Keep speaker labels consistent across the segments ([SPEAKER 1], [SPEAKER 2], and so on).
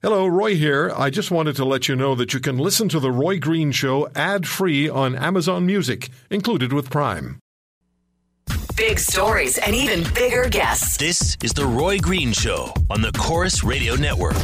[SPEAKER 1] Hello, Roy here. I just wanted to let you know that you can listen to The Roy Green Show ad free on Amazon Music, included with Prime.
[SPEAKER 2] Big stories and even bigger guests.
[SPEAKER 3] This is The Roy Green Show on the Corus Radio Network.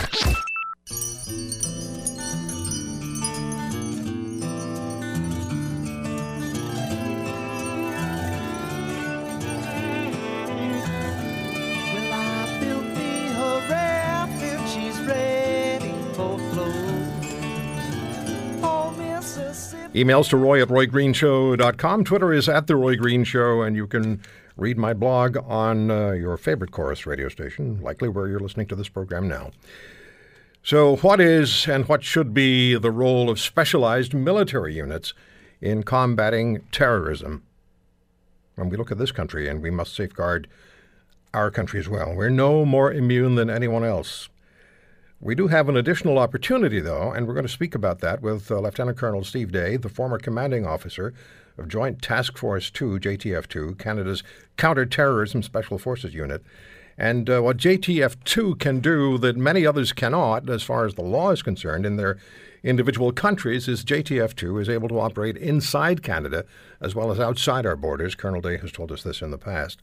[SPEAKER 1] Emails to roy at roygreenshow.com. Twitter is at The Roy Green Show, and you can read my blog on uh, your favorite Corus radio station, likely where you're listening to this program now. So, what is and what should be the role of specialized military units in combating terrorism? When we look at this country, and we must safeguard our country as well, we're no more immune than anyone else. We do have an additional opportunity, though, and we're going to speak about that with uh, Lieutenant Colonel Steve Day, the former commanding officer of Joint Task Force 2, JTF 2, Canada's Counterterrorism Special Forces Unit. And uh, what JTF 2 can do that many others cannot, as far as the law is concerned, in their individual countries, is JTF 2 is able to operate inside Canada as well as outside our borders. Colonel Day has told us this in the past.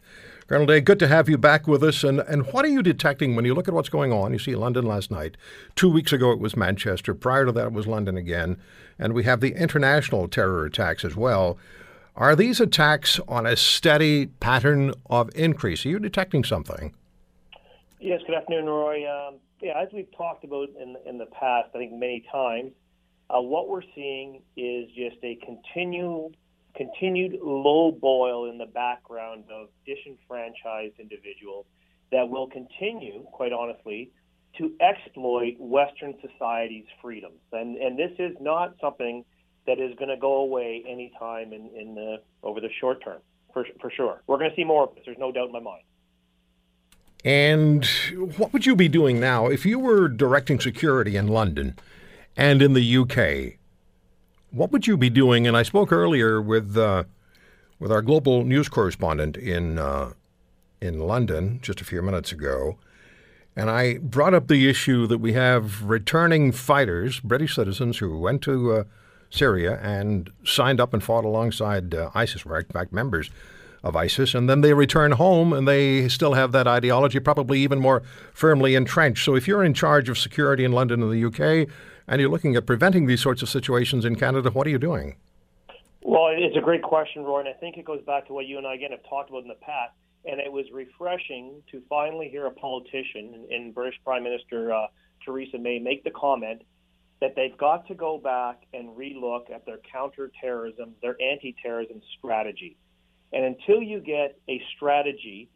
[SPEAKER 1] Colonel Day, good to have you back with us. And, and what are you detecting when you look at what's going on? You see London last night. Two weeks ago, it was Manchester. Prior to that, it was London again. And we have the international terror attacks as well. Are these attacks on a steady pattern of increase? Are you detecting something?
[SPEAKER 4] Yes, good afternoon, Roy. Um, yeah, as we've talked about in in the past, I think many times, uh, what we're seeing is just a continued continued low boil in the background of disenfranchised individuals that will continue, quite honestly, to exploit Western society's freedoms. And and this is not something that is going to go away anytime in in the over the short term, for for sure. We're going to see more of this. There's no doubt in my mind.
[SPEAKER 1] And what would you be doing now if you were directing security in London and in the UK? What would you be doing? And I spoke earlier with uh, with our global news correspondent in uh, in London just a few minutes ago, and I brought up the issue that we have returning fighters, British citizens who went to uh, Syria and signed up and fought alongside uh, ISIS, in fact members of ISIS, and then they return home and they still have that ideology, probably even more firmly entrenched. So if you're in charge of security in London and the UK, and you're looking at preventing these sorts of situations in Canada, what are you doing?
[SPEAKER 4] Well, it's a great question, Roy, and I think it goes back to what you and I again have talked about in the past. And it was refreshing to finally hear a politician in British Prime Minister uh, Theresa May make the comment that they've got to go back and relook at their counterterrorism, their anti-terrorism strategy. And until you get a strategy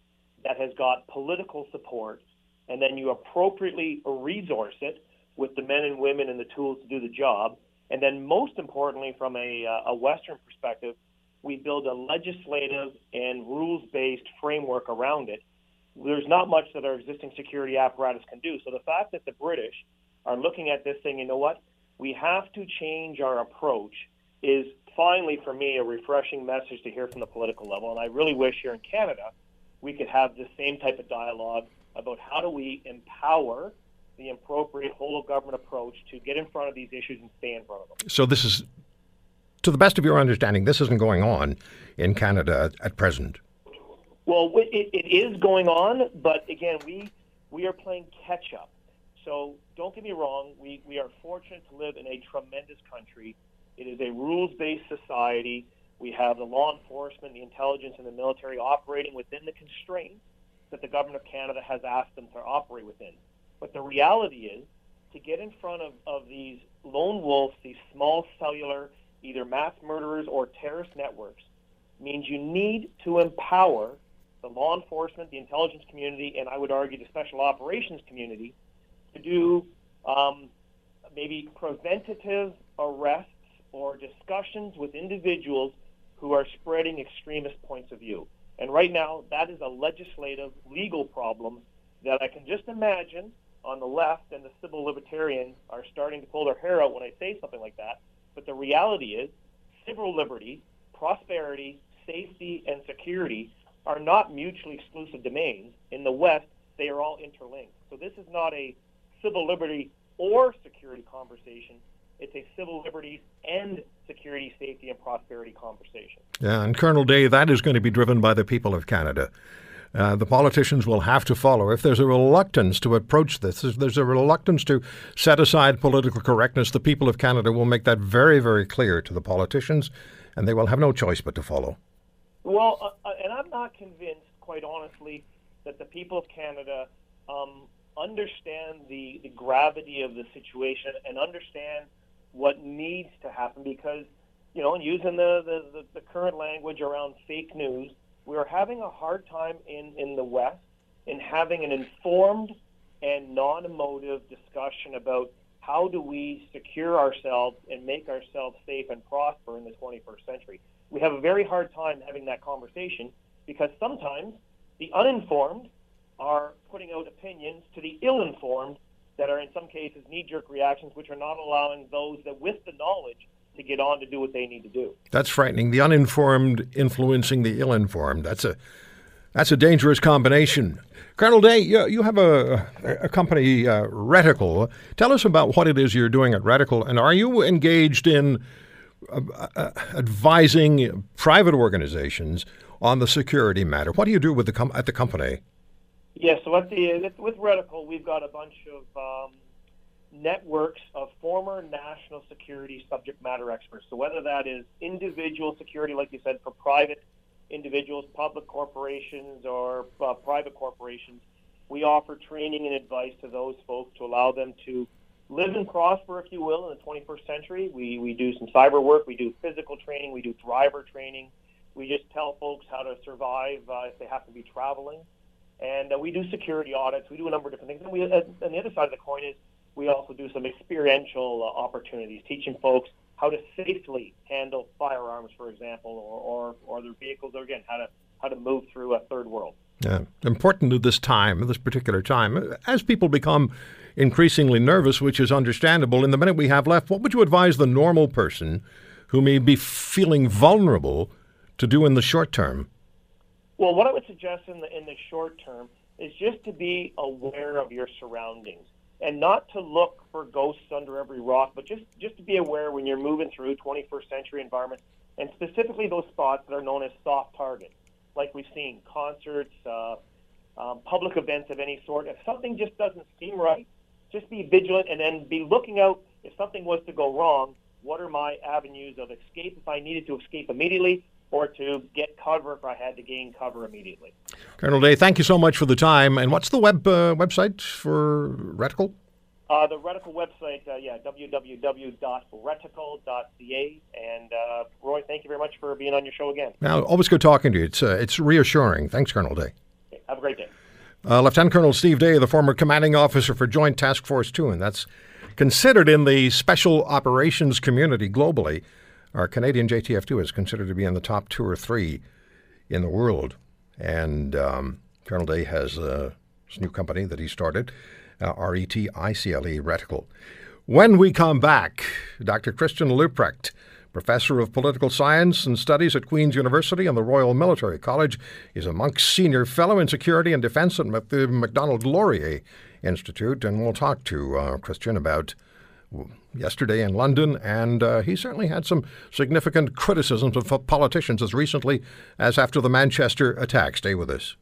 [SPEAKER 4] that has got political support, and then you appropriately resource it with the men and women and the tools to do the job, and then most importantly, from a, uh, a Western perspective, we build a legislative and rules-based framework around it. There's not much that our existing security apparatus can do. So the fact that the British are looking at this thing, you know what? We have to change our approach is finally for me a refreshing message to hear from the political level. And I really wish here in Canada we could have the same type of dialogue about how do we empower the appropriate whole of government approach to get in front of these issues and stay in front of them.
[SPEAKER 1] So this is, to the best of your understanding, this isn't going on in Canada at, present.
[SPEAKER 4] Well, it, it is going on, but again, we we are playing catch up. So don't get me wrong, we, we are fortunate to live in a tremendous country. It is a rules based society. We have the law enforcement, the intelligence, and the military operating within the constraints that the government of Canada has asked them to operate within. But the reality is, to get in front of, of these lone wolves, these small cellular, either mass murderers or terrorist networks, means you need to empower the law enforcement, the intelligence community, and I would argue the special operations community to do um, maybe preventative arrests or discussions with individuals who are spreading extremist points of view. And right now, that is a legislative, legal problem that I can just imagine on the left and the civil libertarians are starting to pull their hair out when I say something like that. But the reality is, civil liberty, prosperity, safety, and security are not mutually exclusive domains. In the West, they are all interlinked. So this is not a civil liberty or security conversation. It's a civil liberties and security, safety, and prosperity conversation.
[SPEAKER 1] Yeah, and Colonel Day, that is going to be driven by the people of Canada. Uh, the politicians will have to follow. If there's a reluctance to approach this, if there's a reluctance to set aside political correctness, the people of Canada will make that very, very clear to the politicians, and they will have no choice but to follow.
[SPEAKER 4] Well, uh, uh, and I'm not convinced, quite honestly, that the people of Canada um, understand the, the gravity of the situation and understand what needs to happen because, you know, and using the, the, the, the current language around fake news, we are having a hard time in, in the West in having an informed and non-emotive discussion about how do we secure ourselves and make ourselves safe and prosper in the 21st century. We have a very hard time having that conversation because sometimes the uninformed are putting out opinions to the ill-informed that are in some cases knee-jerk reactions which are not allowing those that with the knowledge to get on to do what they need to do.
[SPEAKER 1] That's frightening. The uninformed influencing the ill-informed. That's a that's a dangerous combination. Colonel Day, you, you have a, a company, uh, Reticle. Tell us about what it is you're doing at Reticle, and are you engaged in uh, uh, advising private organizations on the security matter? What do you do with the com- at the company?
[SPEAKER 4] Yeah, so at the with Reticle, we've got a bunch of um, networks of former national security subject matter experts. So whether that is individual security, like you said, for private individuals, public corporations, or uh, private corporations, we offer training and advice to those folks to allow them to live and prosper, if you will, in the 21st century. We, we do some cyber work, we do physical training, we do driver training. We just tell folks how to survive uh, if they have to be traveling. And uh, we do security audits. We do a number of different things. And we, uh, the other side of the coin is we also do some experiential uh, opportunities, teaching folks how to safely handle firearms, for example, or, or, or their vehicles, or again, how to, how to move through a third world.
[SPEAKER 1] Yeah, important to this time, this particular time. As people become increasingly nervous, which is understandable, in the minute we have left, what would you advise the normal person who may be feeling vulnerable to do in the short term?
[SPEAKER 4] Well, what I would suggest in the in the short term is just to be aware of your surroundings and not to look for ghosts under every rock, but just just to be aware when you're moving through 21st century environments, and specifically those spots that are known as soft targets, like we've seen concerts, uh, um, public events of any sort. If something just doesn't seem right, just be vigilant and then be looking out. If something was to go wrong, what are my avenues of escape if I needed to escape immediately? Or to get cover if I had to gain cover immediately.
[SPEAKER 1] Colonel Day, thank you so much for the time. And what's the web uh, website for Reticle?
[SPEAKER 4] Uh, the Reticle website, uh, yeah, www.reticle.ca. And uh, Roy, thank you very much for being on your show again.
[SPEAKER 1] Now, always good talking to you. It's, uh, it's reassuring. Thanks, Colonel Day.
[SPEAKER 4] Okay, have a great day.
[SPEAKER 1] Uh, Lieutenant Colonel Steve Day, the former commanding officer for Joint Task Force 2, and that's considered in the special operations community globally our Canadian JTF2 is considered to be in the top two or three in the world. And um, Colonel Day has a new company that he started, uh, RET ICLE Reticle. When we come back, Dr. Christian Leuprecht, professor of political science and studies at Queen's University and the Royal Military College, is a Munk's senior fellow in security and defense at the Macdonald Laurier Institute, and we'll talk to uh, Christian about yesterday in London, and uh, he certainly had some significant criticisms of politicians as recently as after the Manchester attack. Stay with us.